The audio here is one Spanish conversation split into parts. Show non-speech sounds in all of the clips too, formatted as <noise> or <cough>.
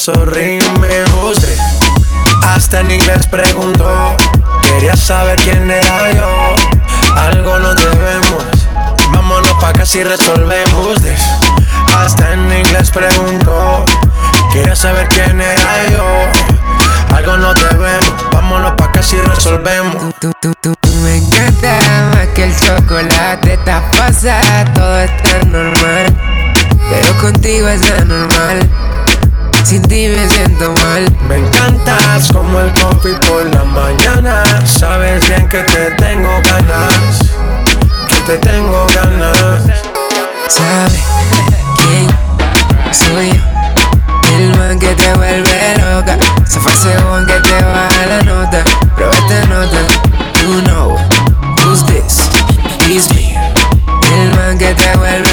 sonrime sabes bien que te tengo ganas, que te tengo ganas. Sabes quién soy yo, el man que te vuelve loca. Se fue según que te baja la nota, pero esta nota, you know who's this, is me, el man que te vuelve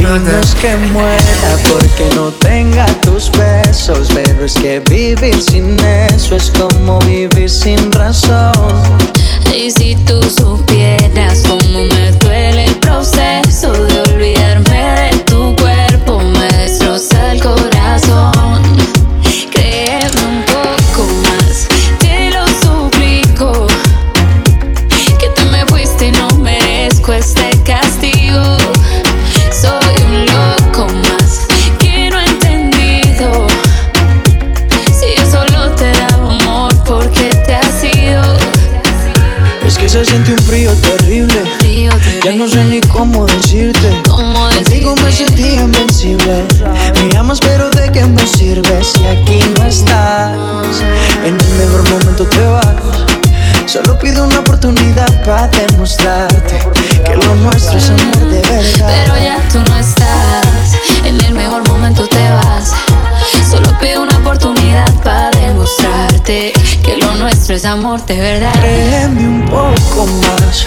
no es que muera porque no tenga tus besos, pero es que vivir sin eso es como vivir sin razón. Y si tú supieras cómo me duele el proceso. nuestro es amor de verdad. Créeme un poco más.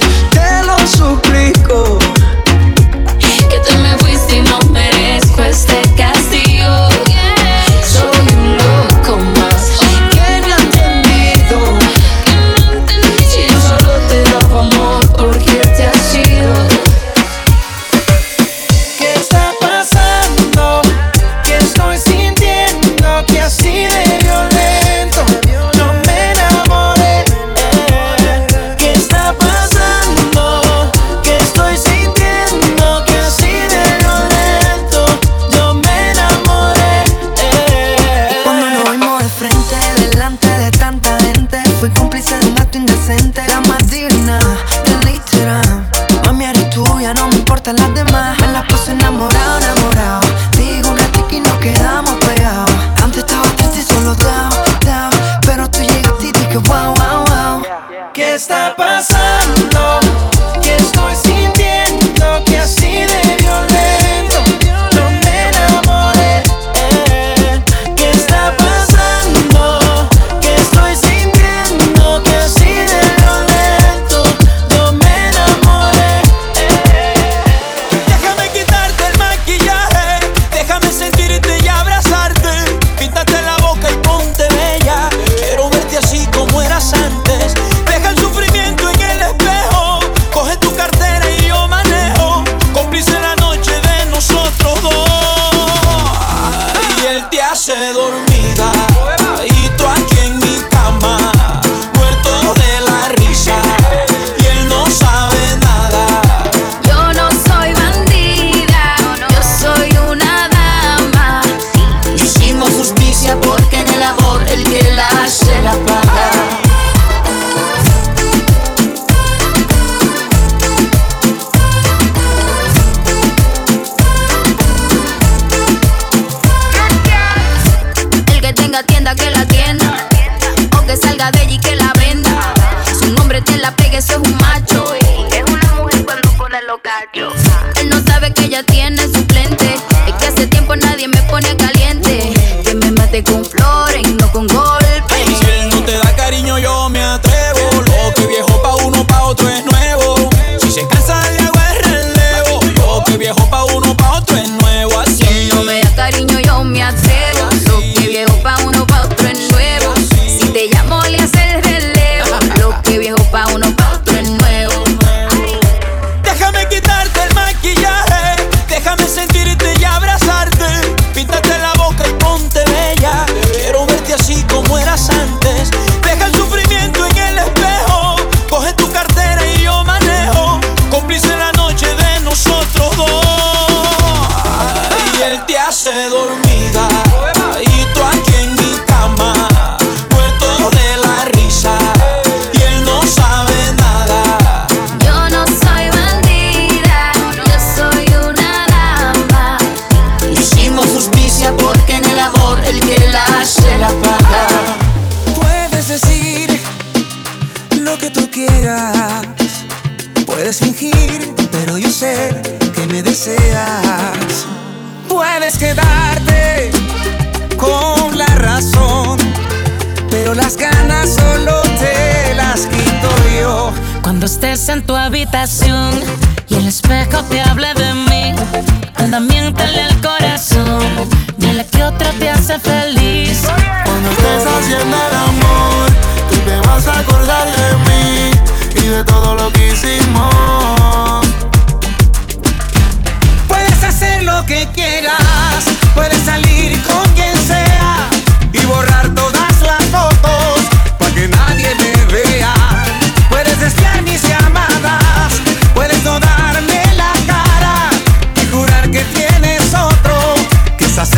esas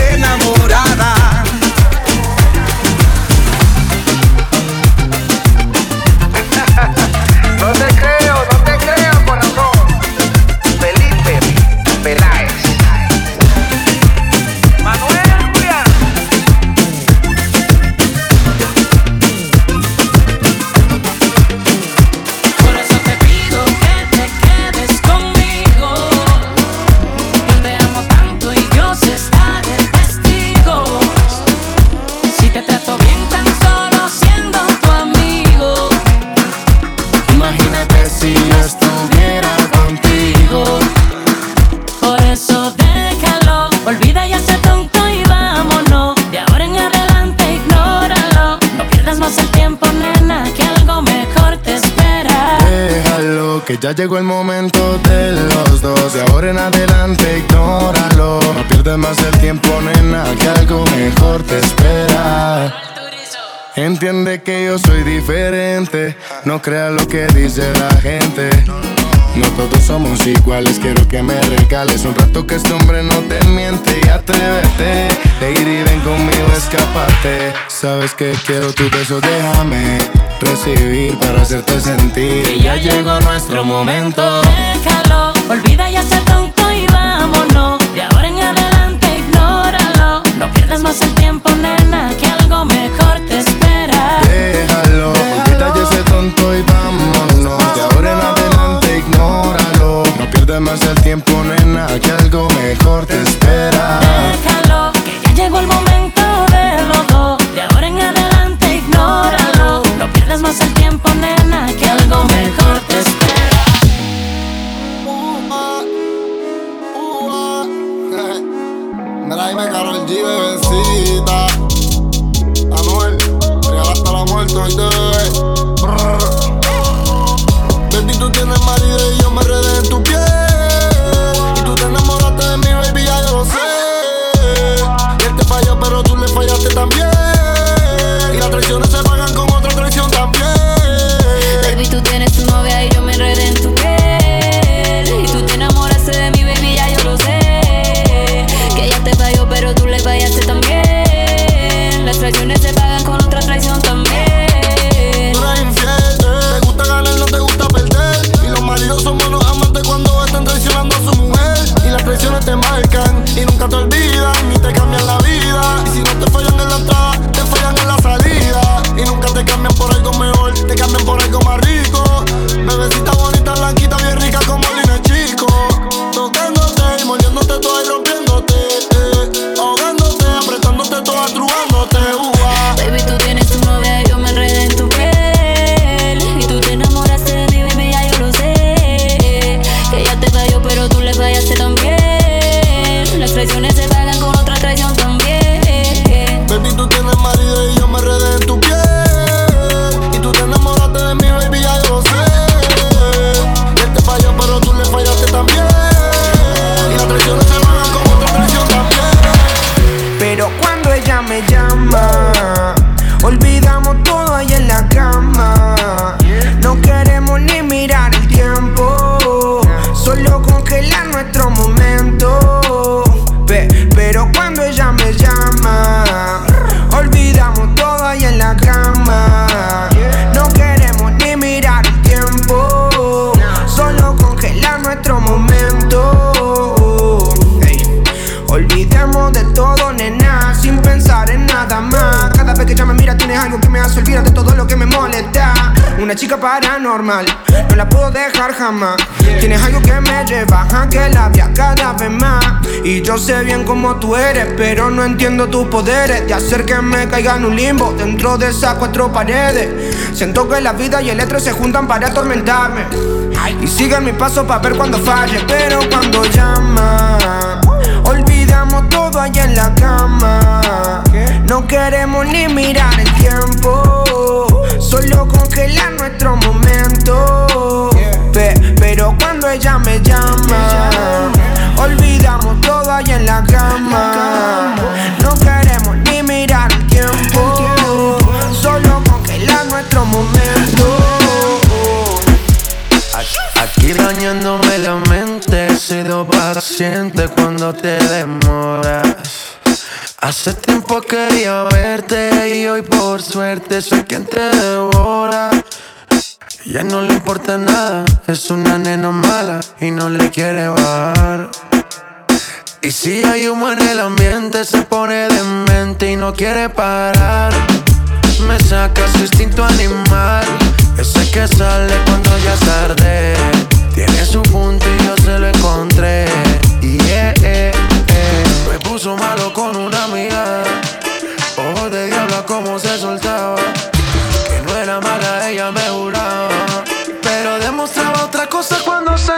Ya llegó el momento de los dos. De ahora en adelante, ignóralo. No pierdas más el tiempo, nena, que algo mejor te espera. Entiende que yo soy diferente. No creas lo que dice la gente. No todos somos iguales, quiero que me regales un rato que este hombre no te miente y atrévete. Lady, ven conmigo, escápate. Sabes que quiero tu beso, déjame recibir para hacerte sentir. Que ya llegó nuestro momento. Déjalo, olvida y hazte tonto y vámonos. De ahora en adelante, ignóralo. No pierdas más el tiempo, nena, que algo mejor te espera. Déjalo, olvida y hazte tonto y vámonos. De ahora en adelante, ignóralo. No pierdas más el tiempo, nena, que algo paranormal, no la puedo dejar jamás. Tienes algo que me lleva a que la vea cada vez más. Y yo sé bien cómo tú eres, pero no entiendo tus poderes de hacer que me caiga en un limbo dentro de esas cuatro paredes. Siento que la vida y el otro se juntan para atormentarme. Y siguen mi paso para ver cuando falle, pero cuando llama, olvidamos todo allá en la cama. No queremos ni mirar el tiempo, solo congelar nuestro momento. pero cuando ella me llama, olvidamos todo allá en la cama. No queremos ni mirar el tiempo, solo congelar nuestro momento. Aquí dañándome la mente, he sido paciente cuando te demoras. Hace tiempo quería verte y hoy por suerte soy quien te devora. Ya no le importa nada, es una nena mala y no le quiere bajar. Y si hay humo en el ambiente, se pone demente y no quiere parar. Me saca su instinto animal, ese que sale cuando ya es tarde. Tiene su punto y yo se lo encontré. Yeah, eh, puso malo con una amiga. Ojo de diablo como se soltaba. Que no era mala, ella me juraba. Pero demostraba otra cosa cuando se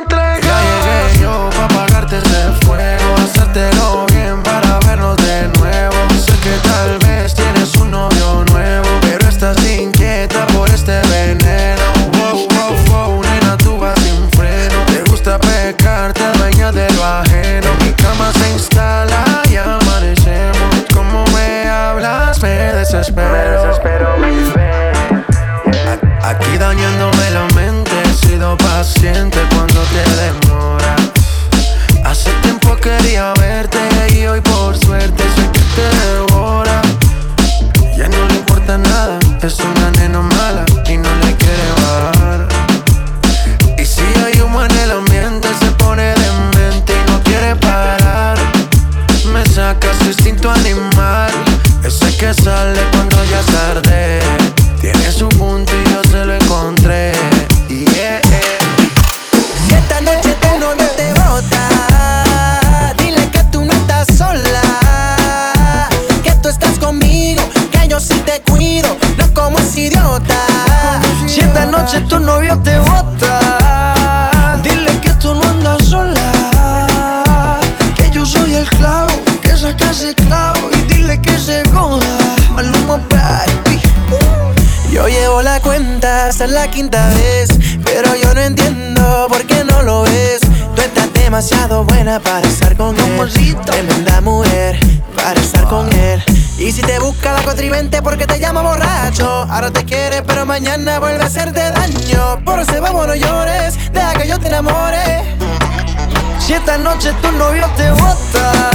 What the?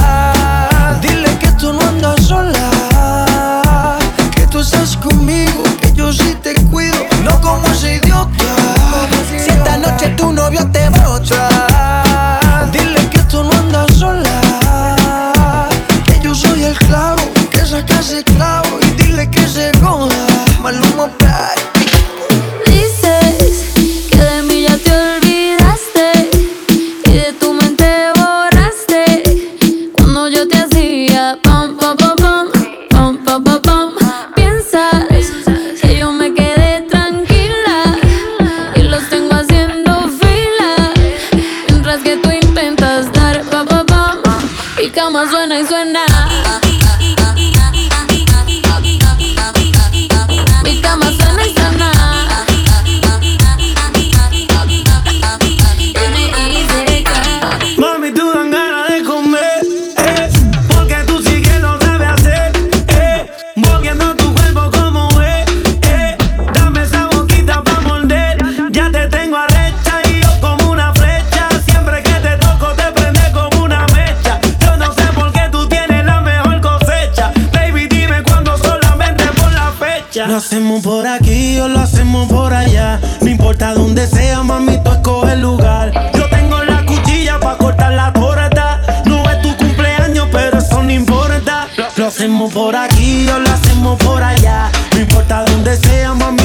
Lo hacemos por allá, no importa dónde sea, mami, tú escoge el lugar, yo tengo la cuchilla pa' cortar la torta. No es tu cumpleaños, pero eso no importa. Lo hacemos por aquí o lo hacemos por allá. No importa dónde sea, mami,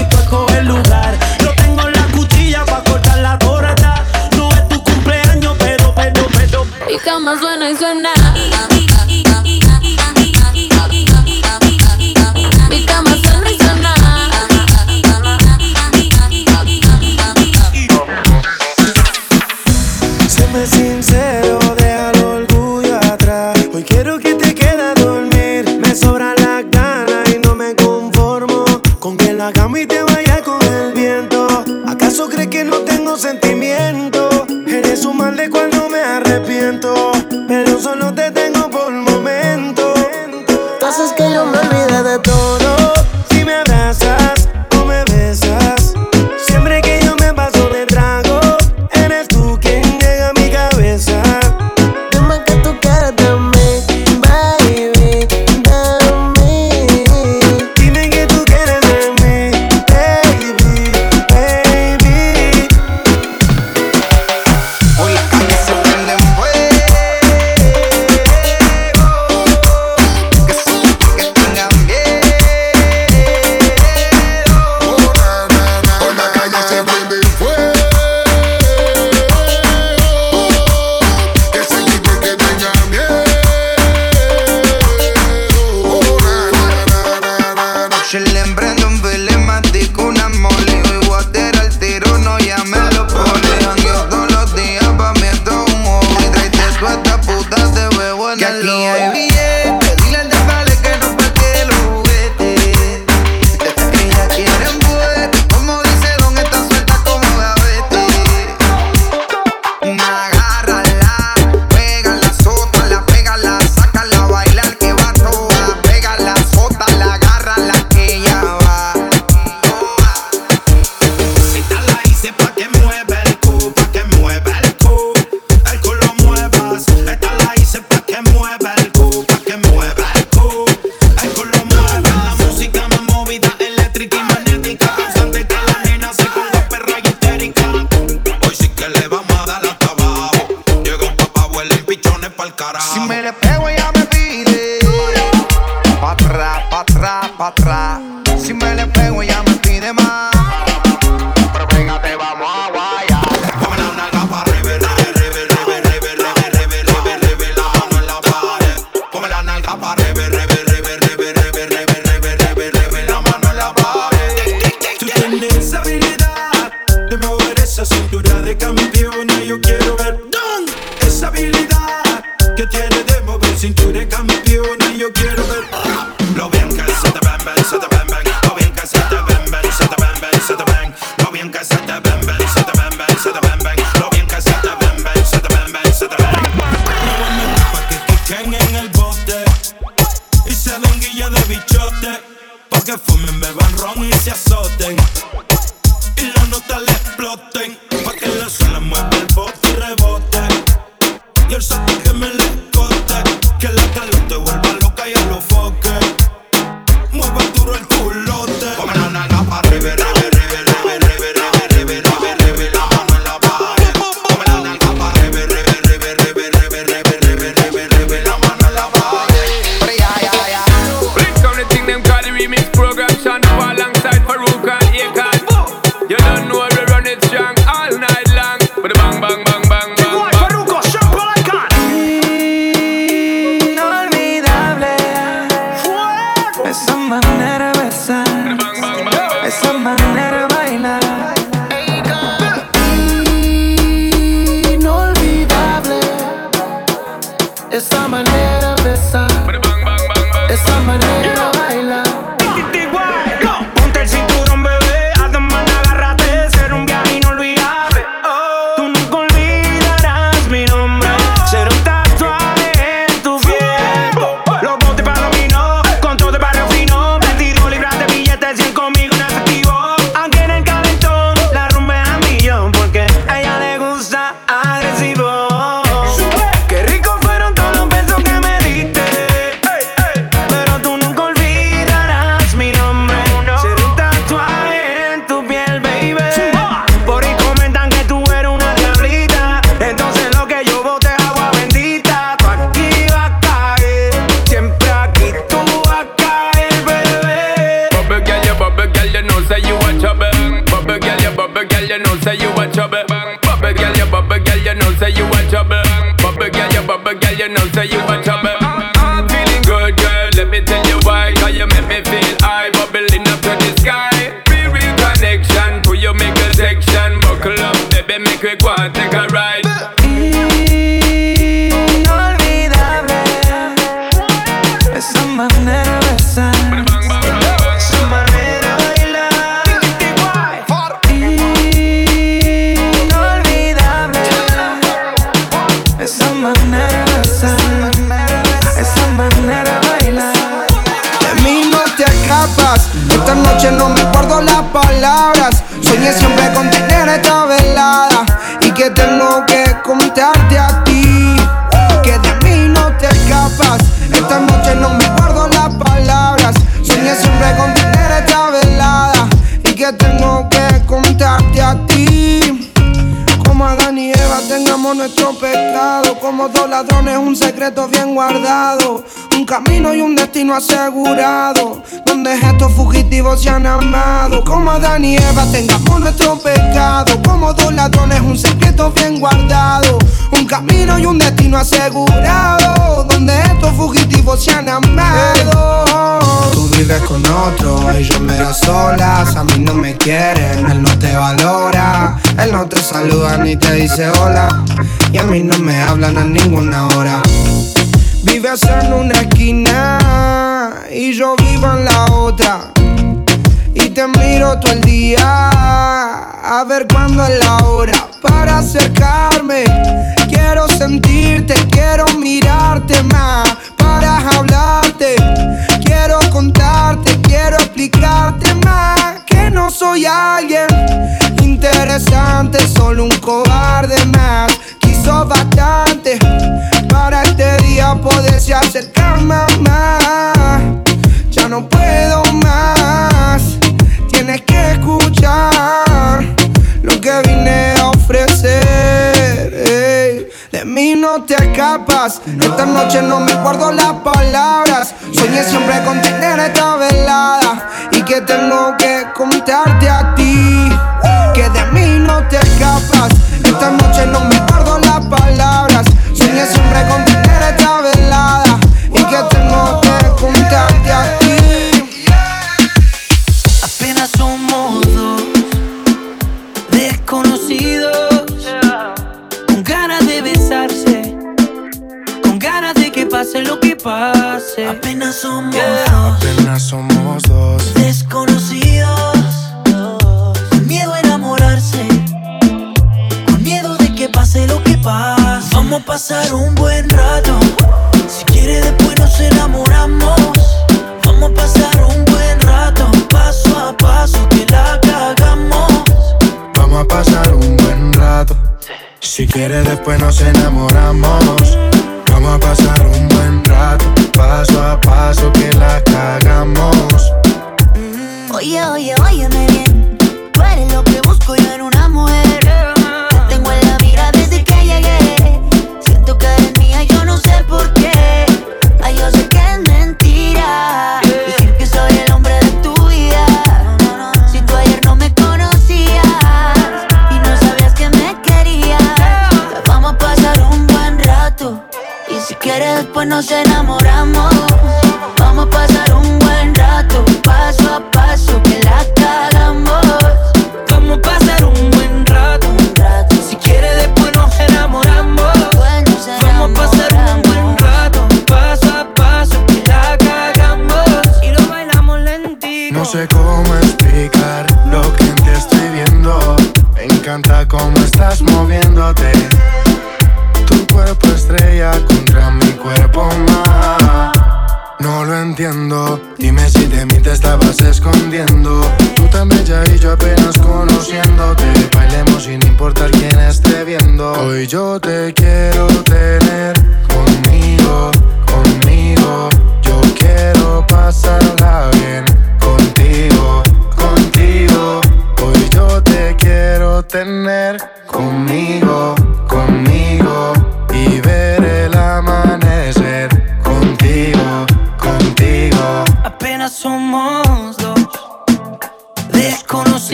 ladrone unë secreto bien guardado. Un camino y un destino asegurado. Donde estos fugitivos se han amado. Como Adán y Eva tengamos nuestro pecado. Como dos ladrones, un secreto bien guardado. Un camino y un destino asegurado. Donde estos fugitivos se han amado. Tú vives con otro, ellos me das solas. A mí no me quieren, él no te valora. Él no te saluda ni te dice hola. Y a mí no me hablan a ninguna hora. Vives en una esquina y yo vivo en la otra. Y te miro todo el día a ver cuándo es la hora para acercarme. Quiero sentirte, quiero mirarte más para hablarte. Quiero contarte, quiero explicarte más que no soy alguien interesante, solo un cobarde más. Quiso bastante para este día poderse acercar más. Ya no puedo más, tienes que escuchar lo que vine a ofrecer. De mí no te escapas, esta noche no me guardo las palabras. Soñé siempre con tener esta velada y que tengo que contarte a ti. Que de mí no te escapas, esta noche no me guardo las palabras. Soñé siempre con tener esta velada y que tengo que contarte a ti. Apenas somos dos desconocidos con ganas de besarse, con ganas de que pase lo que pase. Apenas somos dos Apenas somos dos. desconocidos a pasar un buen rato. Si quiere después nos enamoramos. Vamos a pasar un buen rato, paso a paso que la cagamos. Vamos a pasar un buen rato. Si quieres después nos enamoramos. Vamos a pasar un buen rato. Paso a paso que la cagamos. Oye, oye, óyeme bien. Tú eres lo que busco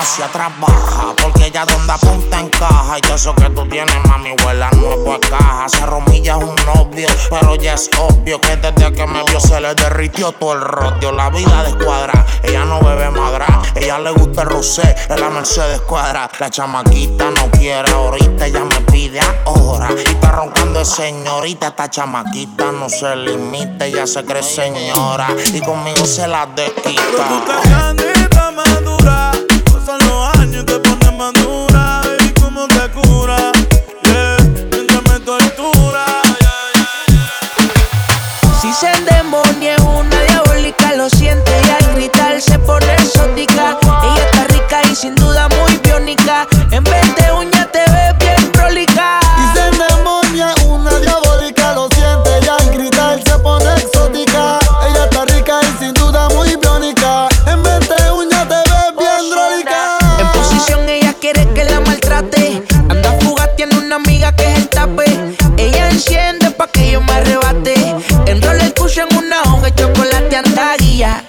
hacia atrás baja. Porque ella donde apunta encaja. Y eso que tú tienes, mami, huela nuevo a caja. Se romilla es un novio, pero ya es obvio que desde que me vio se le derritió todo el rodio. La vida de escuadra, ella no bebe madra. Ella le gusta el rosé, es la Mercedes cuadra. La chamaquita no quiere ahorita, ella me pide ahora. Y está roncando de señorita, esta chamaquita no se limita, ella se cree señora. Y conmigo se la desquita.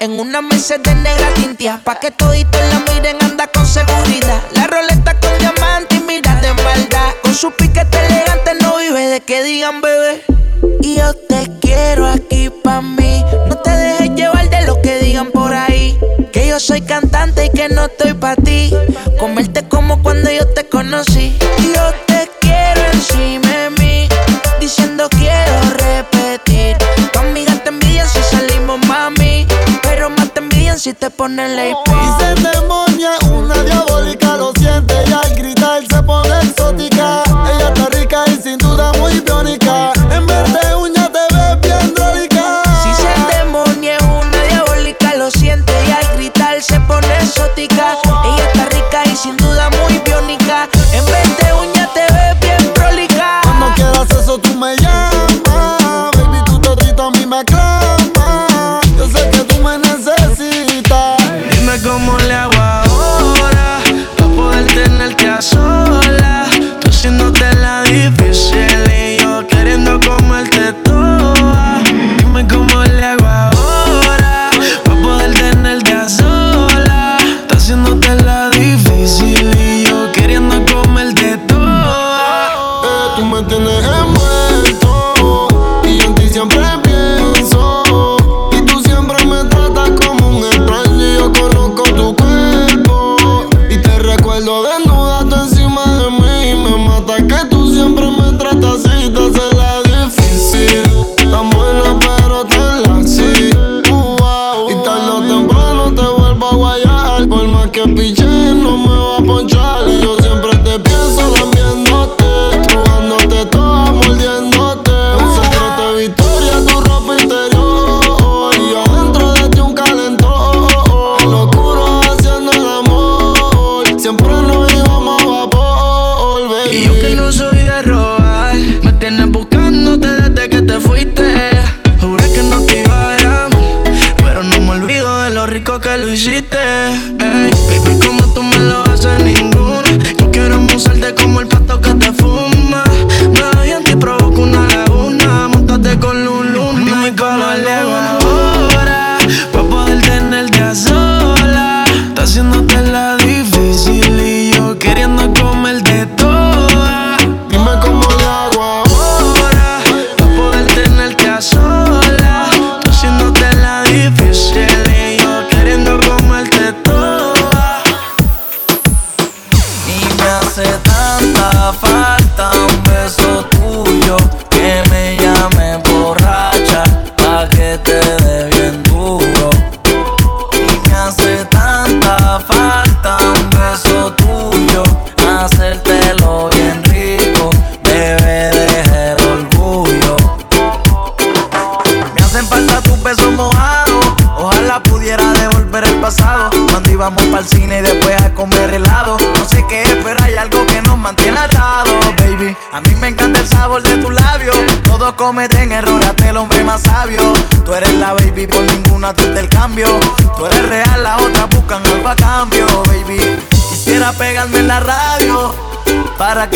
En una mesa de negra tintia, pa' que toditos la miren, anda con seguridad. La roleta con diamante y mira de maldad. Con su piquete elegante no vive de que digan bebé. Y yo te quiero aquí pa' mí. No te dejes llevar de lo que digan por ahí. Que yo soy cantante y que no estoy pa' ti. Comerte como cuando yo te conocí. Y yo te quiero encima si te ponen ley. Oh. Y se demonia, una diabólica lo siente y al gritar.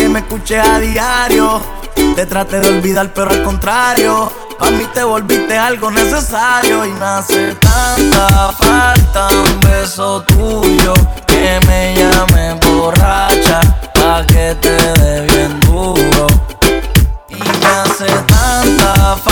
me escuché a diario. Te traté de olvidar, pero al contrario. A mí te volviste algo necesario y me hace tanta falta un beso tuyo que me llame borracha pa que te dé bien duro y me hace tanta falta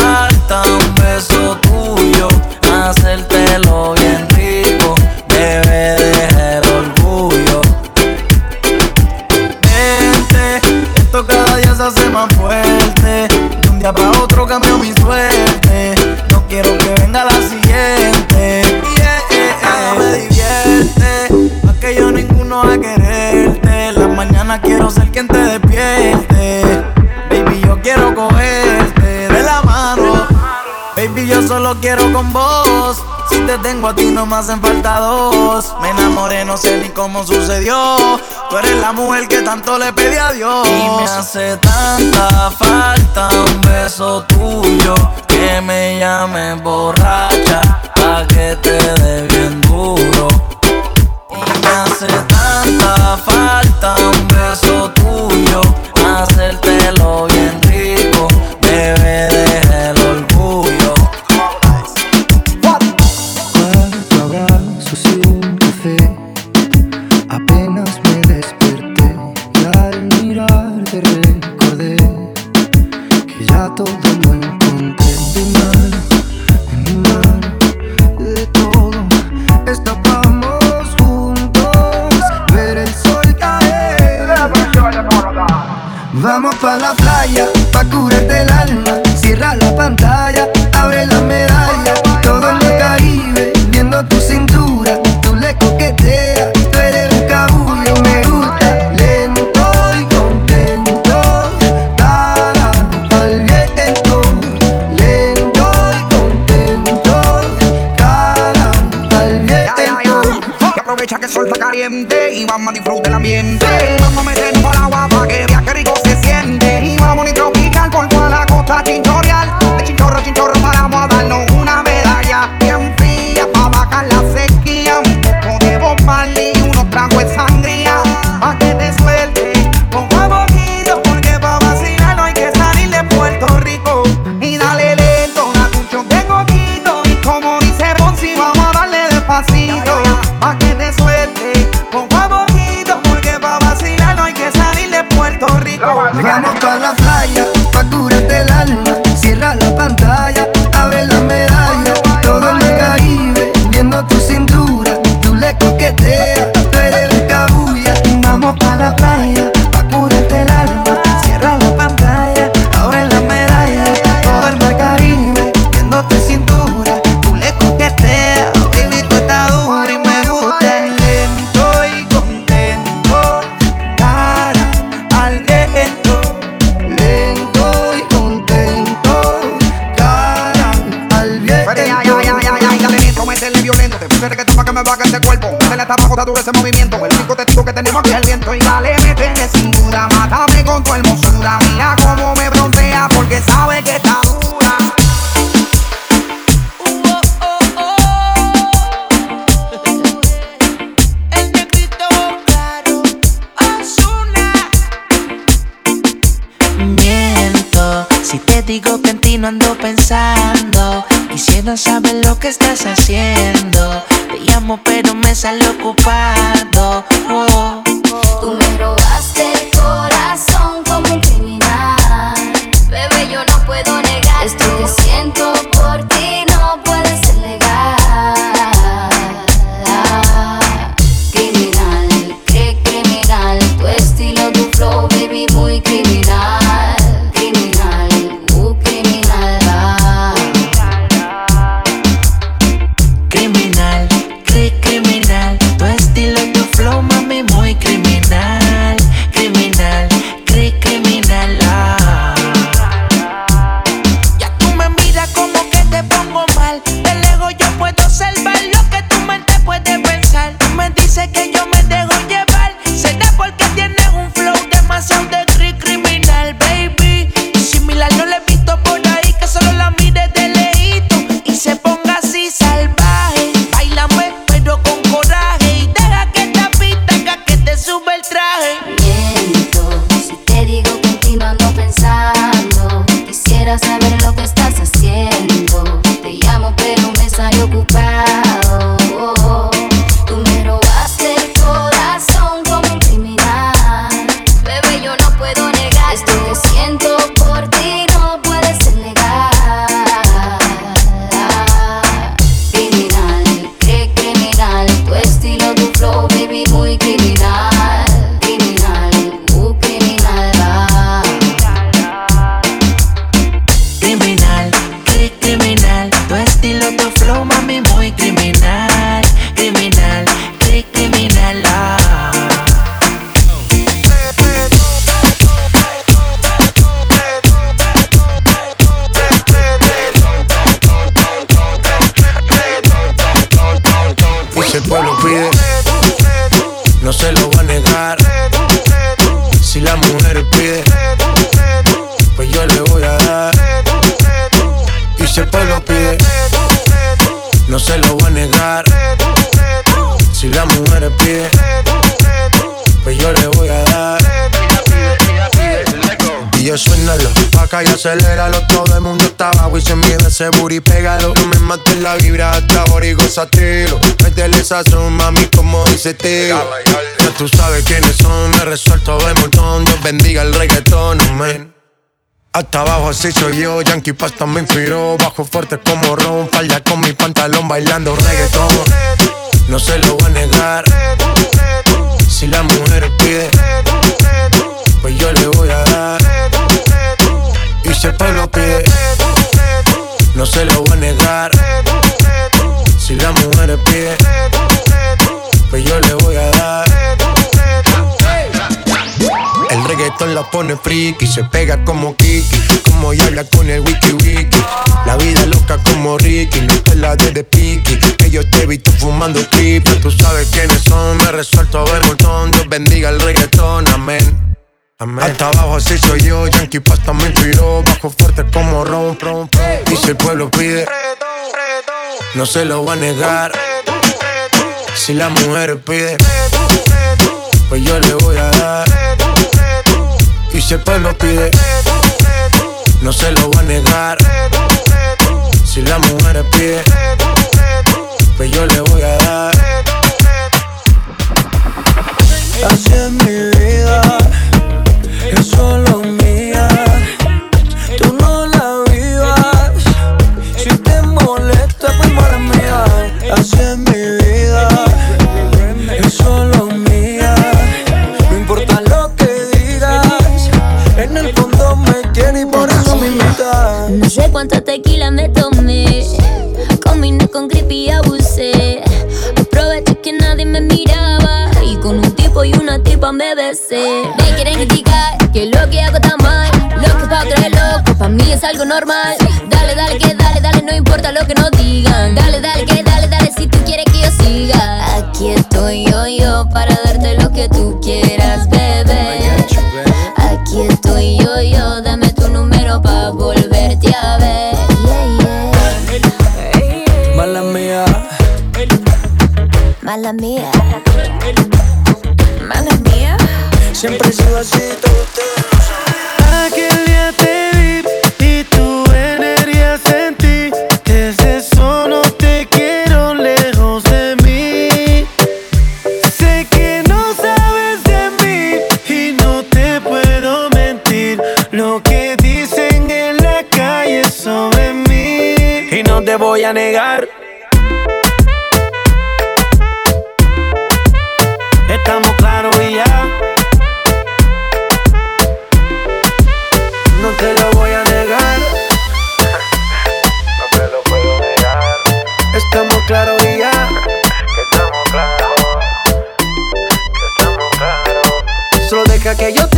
quiero con vos. Si te tengo a ti no me hacen falta dos. Me enamoré, no sé ni cómo sucedió. Tú eres la mujer que tanto le pedí a Dios. Y me hace tanta falta un beso tuyo que me llame borracha pa que te dé bien Ya tú sabes quiénes son, me resuelto de montón. Dios bendiga el reggaetón, amén. Hasta abajo así soy yo, Yankee Pasta me inspiró La vida loca como Ricky, no te la de de piqui. Que yo te he visto fumando creepy, tú sabes quiénes son, me resuelto a ver montón. Dios bendiga el reggaetón, amén. Amén. Hasta abajo así soy yo, Yankee Pasta me inspiró, bajo fuerte como Ron, Ron. Y si el pueblo pide, no se lo va a negar. Si la mujer pide, pues yo le voy a dar. Y si el pueblo pide, no se lo va a negar. Si la mujer pide, pues yo le voy a dar. Así es mi vida, es solo mía. Tú no la vivas, si te molesta, pues mala mía. Así es mi sé cuánta tequila me tomé. Combiné con creepy y abusé. Aproveché que nadie me miraba. Y con un tipo y una tipa me besé. Me quieren criticar que lo que hago está mal. Lo que pa' otro es loco, pa' mí es algo normal. Dale, dale, que dale, dale, no importa lo que nos digan. Dale, dale, que dale, dale, si tú quieres que yo siga. Aquí estoy yo, yo, para mala mía. Mala mía. Siempre he sido así, todo Aquel día te vi y tu energía sentí. Desde eso no te quiero lejos de mí. Sé que no sabes de mí y no te puedo mentir. Lo que dicen en la calle sobre mí. Y no te voy a negar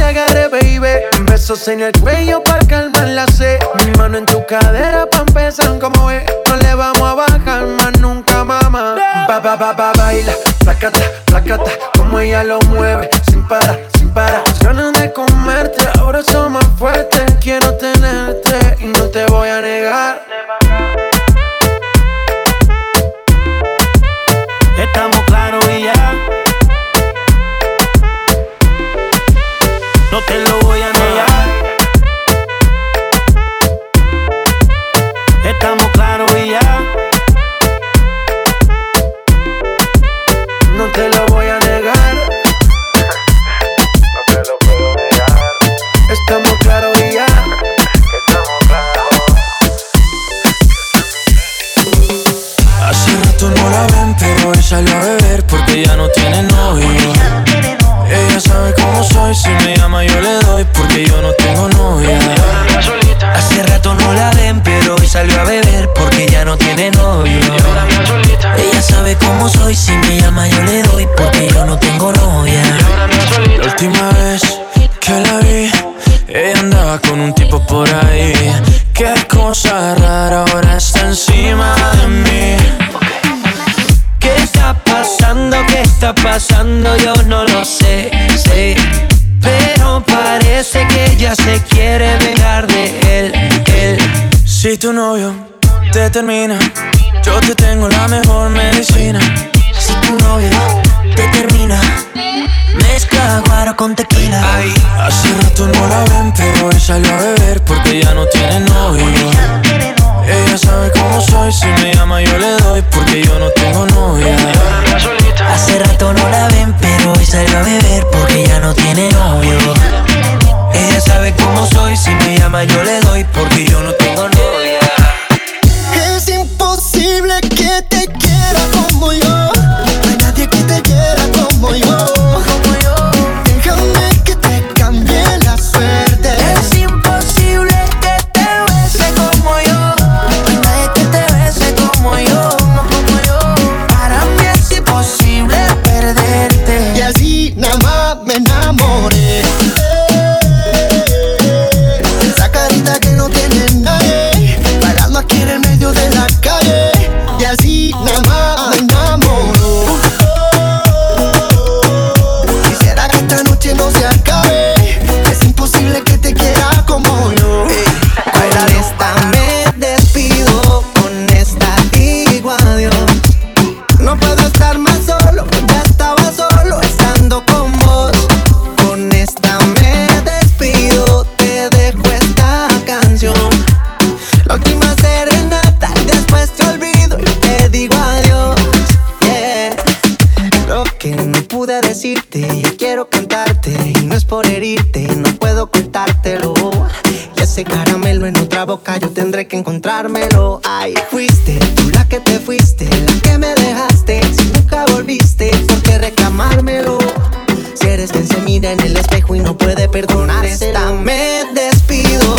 agarre, baby. Besos en el cuello para calmar la sed. Mi mano en tu cadera pa' empezar como es. No le vamos a bajar más nunca, mamá. Ba, ba, ba, ba, baila, placata, placata. Como ella lo mueve, sin parar, sin parar. Ganas de comerte, ahora son más fuertes. Quiero tenerte y no te voy a negar. Estamos claros y ya. no te lo voy a negar. tú no en el espejo y no puede perdonar esta. Me despido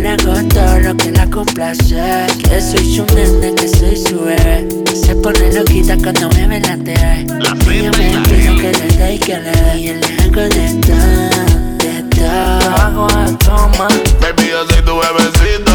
le hago todo lo que la complace. Que soy su nene, que soy su bebé. Se pone loquita cuando me velatea. La ella me empieza que le dé y que le dé. Y le hago de todo, de todo. Hago a toma. Baby, yo soy tu bebecita.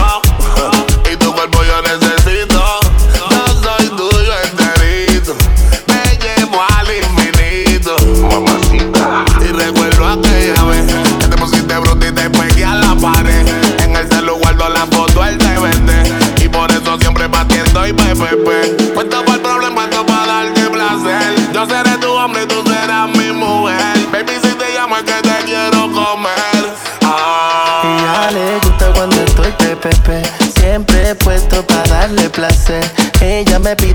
Ella me pide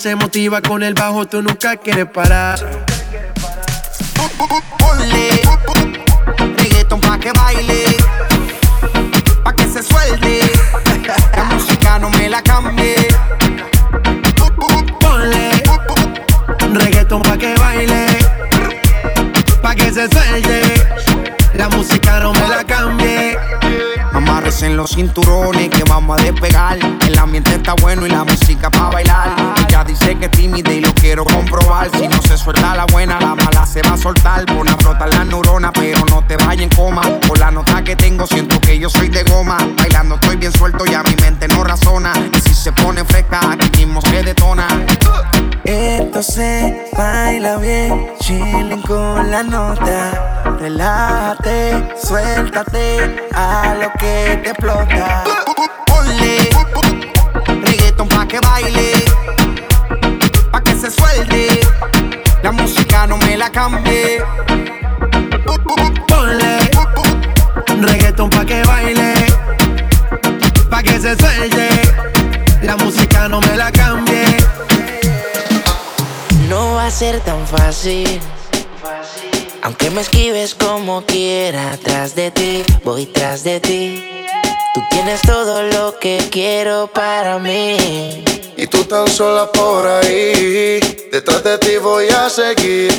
se motiva con el bajo, tú nunca quieres parar. Ponle reggaeton pa' que baile, pa' que se suelte. La música no me la cambie. Ponle reggaeton pa' que baile, pa' que se suelte. La música no me la cambie. Amarres en los cinturones que vamos a despegar. El ambiente está bueno y la música la nota. Relájate, suéltate a lo que te explota. Ponle reggaeton pa' que baile, pa' que se suelte. La música no me la cambie. Ponle reggaeton pa' que baile, pa' que se suelte. La música no me la cambie. No va a ser tan fácil. Esquives como quiera, tras de ti, voy tras de ti. Tú tienes todo lo que quiero para mí. Y tú tan sola por ahí, detrás de ti voy a seguir.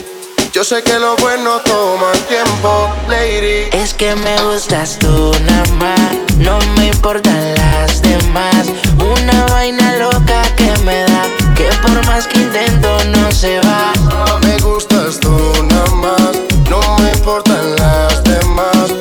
Yo sé que lo bueno toma tiempo, lady. Es que me gustas tú nada más, no me importan las demás. Una vaina loca que me da, que por más que intento no se va. Me gustas tú nada más, me importan las demás.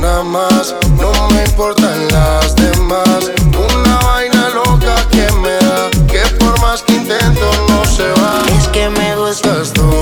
Nada más, no me importan las demás. Una vaina loca que me da, que por más que intento no se va. Es que me Gustas tú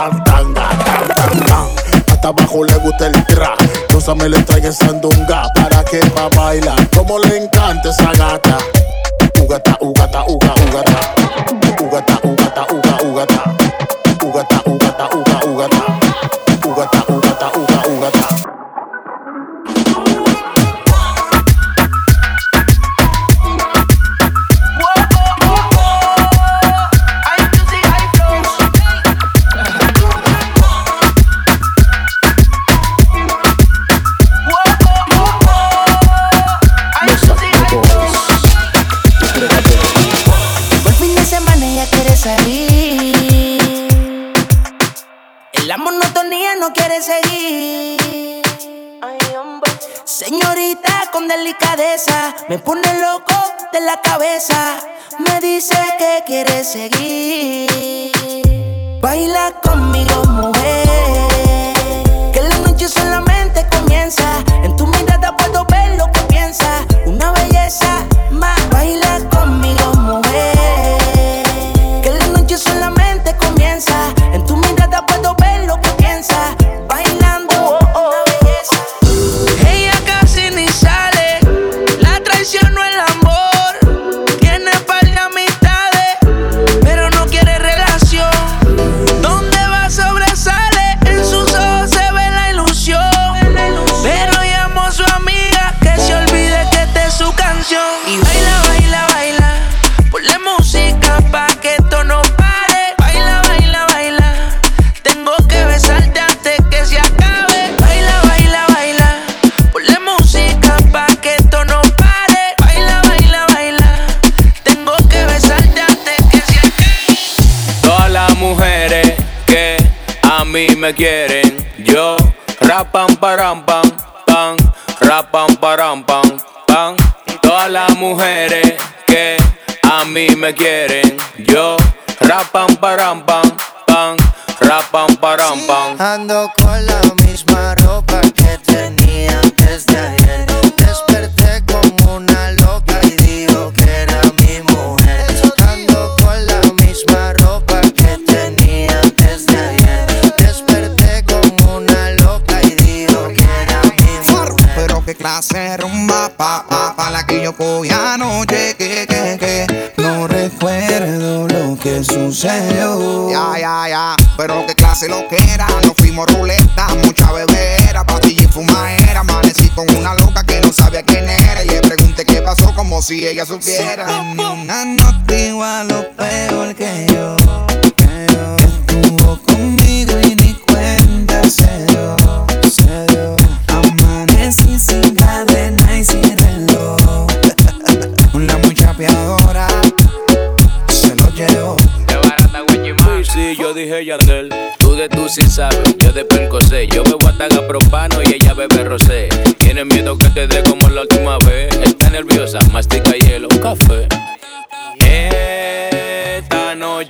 santanga, tan, tan, tan. Hasta abajo le gusta el tra. Rosa me le traigo en me quieren. Yo, rapam param pam, pam, rapam param pam, pam. Todas las mujeres que a mí me quieren. Yo, rapam param pam, pam, rapam param pam. Ando con la misma ropa clase rumba pa pa pa la que yo cogí anoche que que que. No recuerdo lo que sucedió. Ya ya ya, pero qué clase lo que era, nos fuimos ruleta, mucha bebera, patilla y fumadera, amanecí con una loca que no sabía quién era. Y le pregunté qué pasó como si ella supiera. Ninguna no te igual lo peor que yo, que yo estuvo conmigo y ni cuenta se dije Yandel. Tú de tú sí sabes, yo de pencosé. Yo bebo ataga propano y ella bebe rosé. Tiene miedo que te dé como la última vez. Está nerviosa, mastica hielo, un café. Esta noche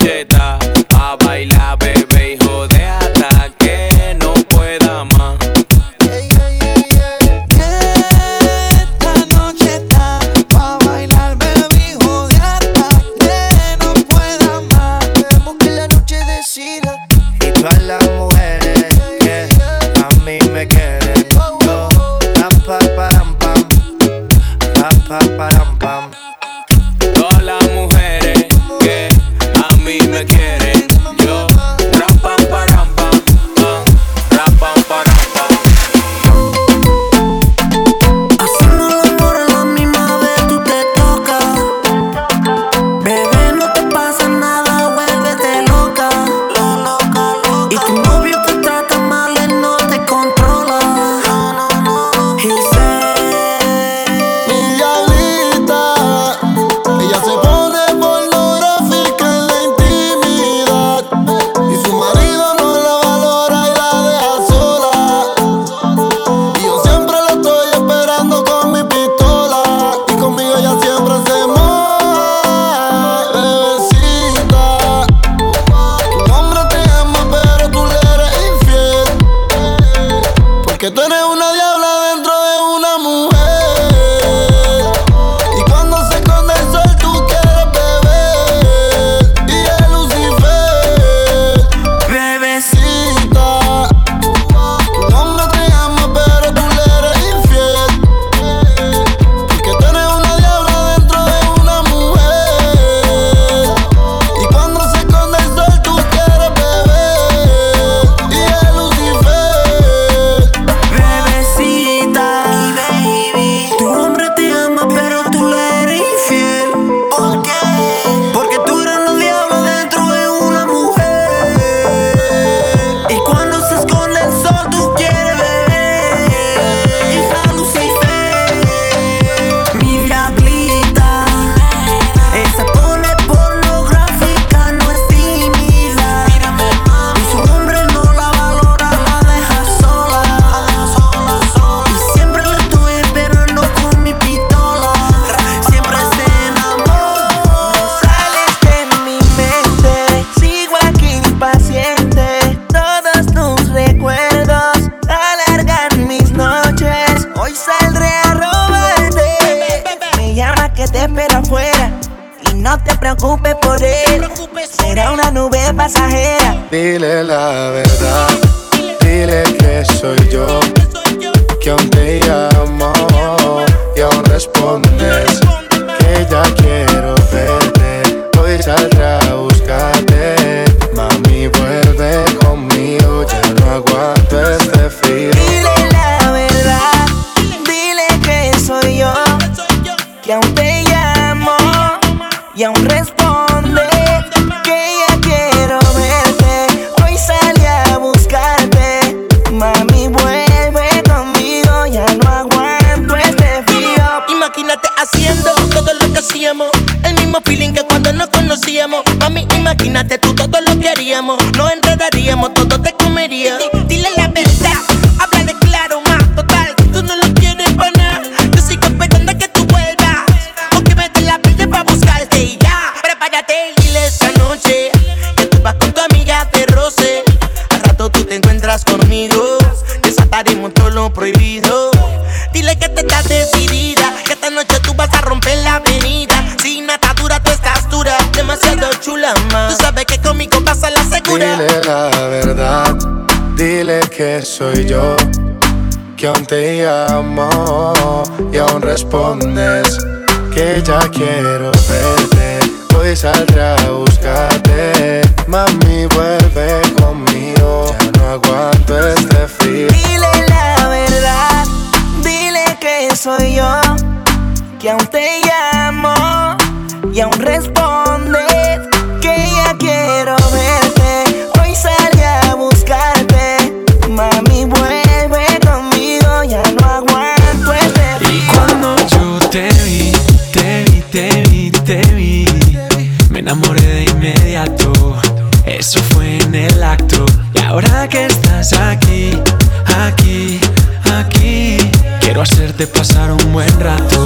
soy yo, que aún te llamo y aún respondes hacerte pasar un buen rato,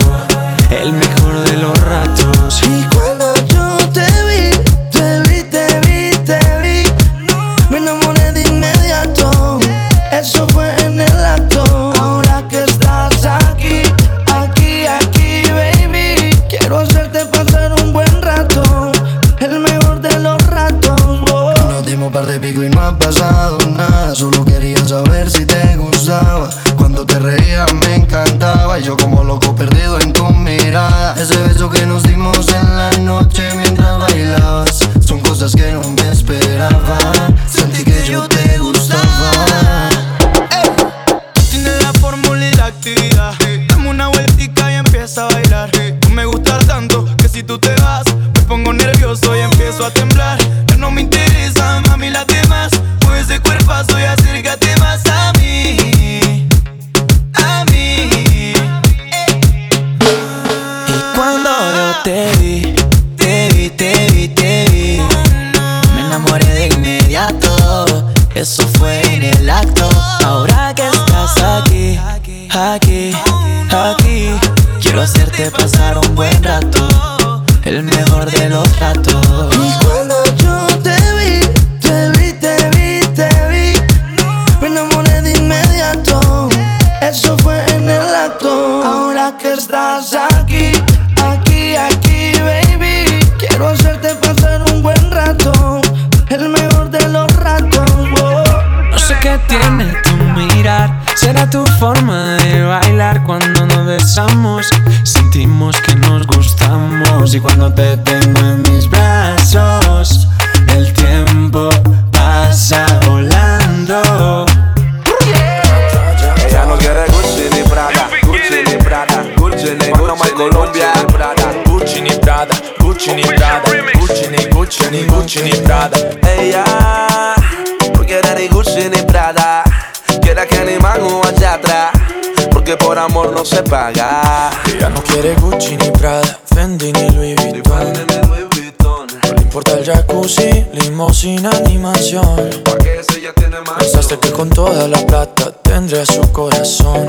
Pensaste que con toda la plata tendría su corazón.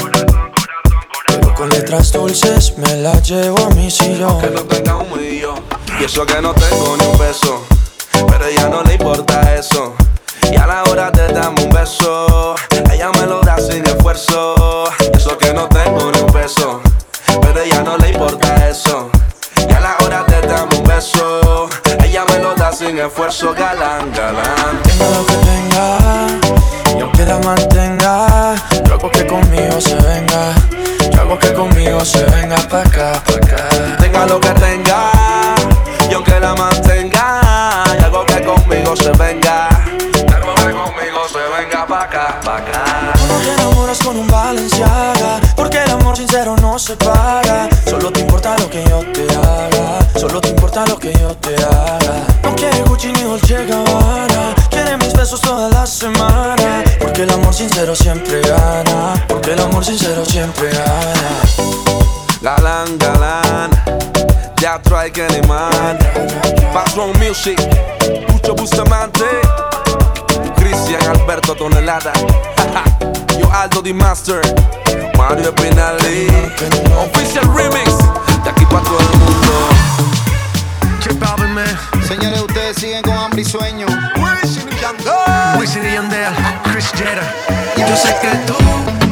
Pero con letras dulces me la llevo a mi sillón. Que no tenga un millón, y eso que no tengo ni un peso, pero a ella no le importa eso. Y a la hora de darme un beso, ella me lo da sin esfuerzo. Y eso que no tengo ni un peso, pero ella no le importa eso. Y a la hora de darme un beso, ella me lo da sin esfuerzo, galán, galán. Tenga lo que tenga, aunque la mantenga, yo hago que conmigo se venga. Yo hago que conmigo se venga pa' acá, pa' acá. Tenga lo que tenga, y aunque la mantenga, y algo que conmigo se venga. Algo que conmigo se venga pa' acá, pa' acá. No te enamoras con un Balenciaga Sincero no se paga Solo te importa lo que yo te haga. Solo te importa lo que yo te haga. No quiere Gucci ni Dolce Gabbana. Quiere mis besos toda la semana. Porque el amor sincero siempre gana. Porque el amor sincero siempre gana. Galán, galán, ya trae que ni man. Background Music, Pucho Bustamante, Cristian Alberto Tonelada, <laughs> Yo Aldo Di Master, Mario Pinali, Official Remix, de aquí para todo el mundo. Señores, ustedes siguen con hambre y sueño. Wisin y Yandel, Chris Jenner. Yo sé que tú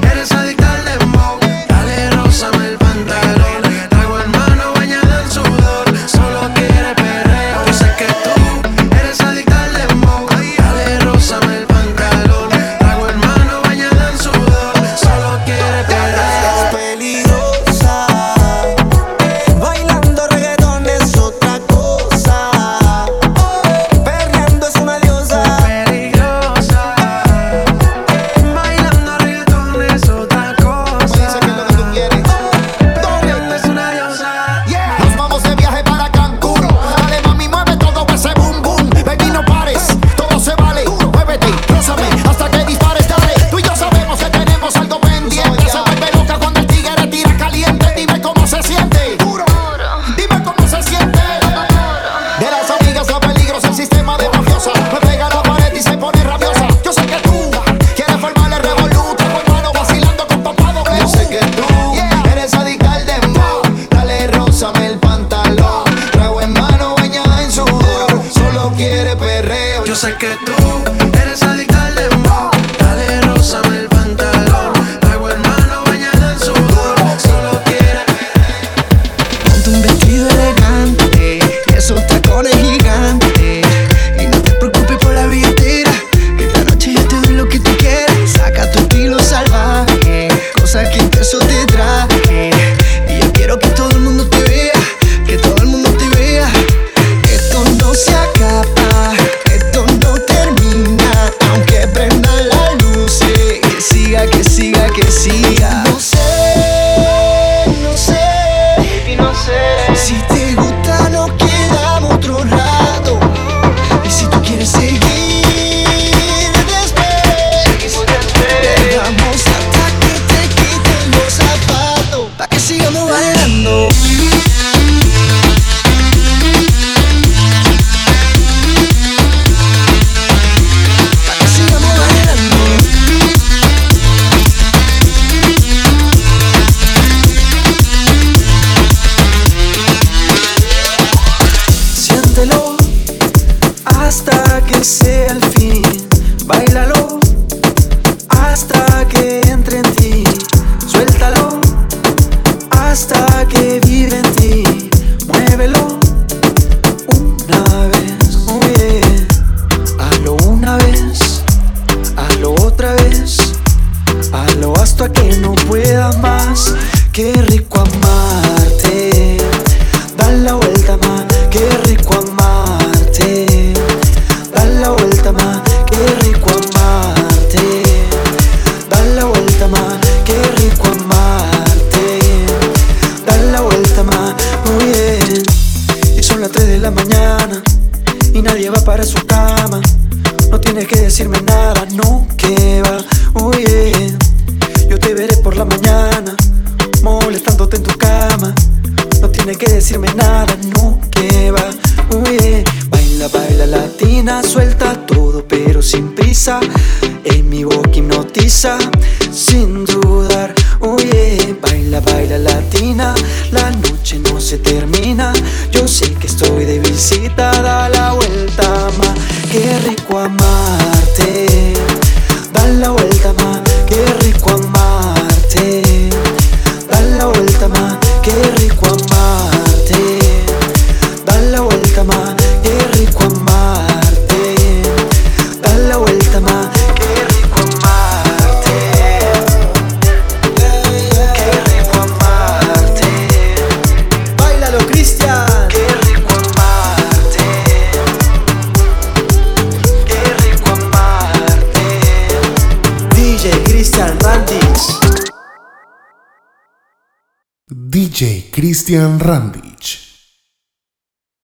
que tú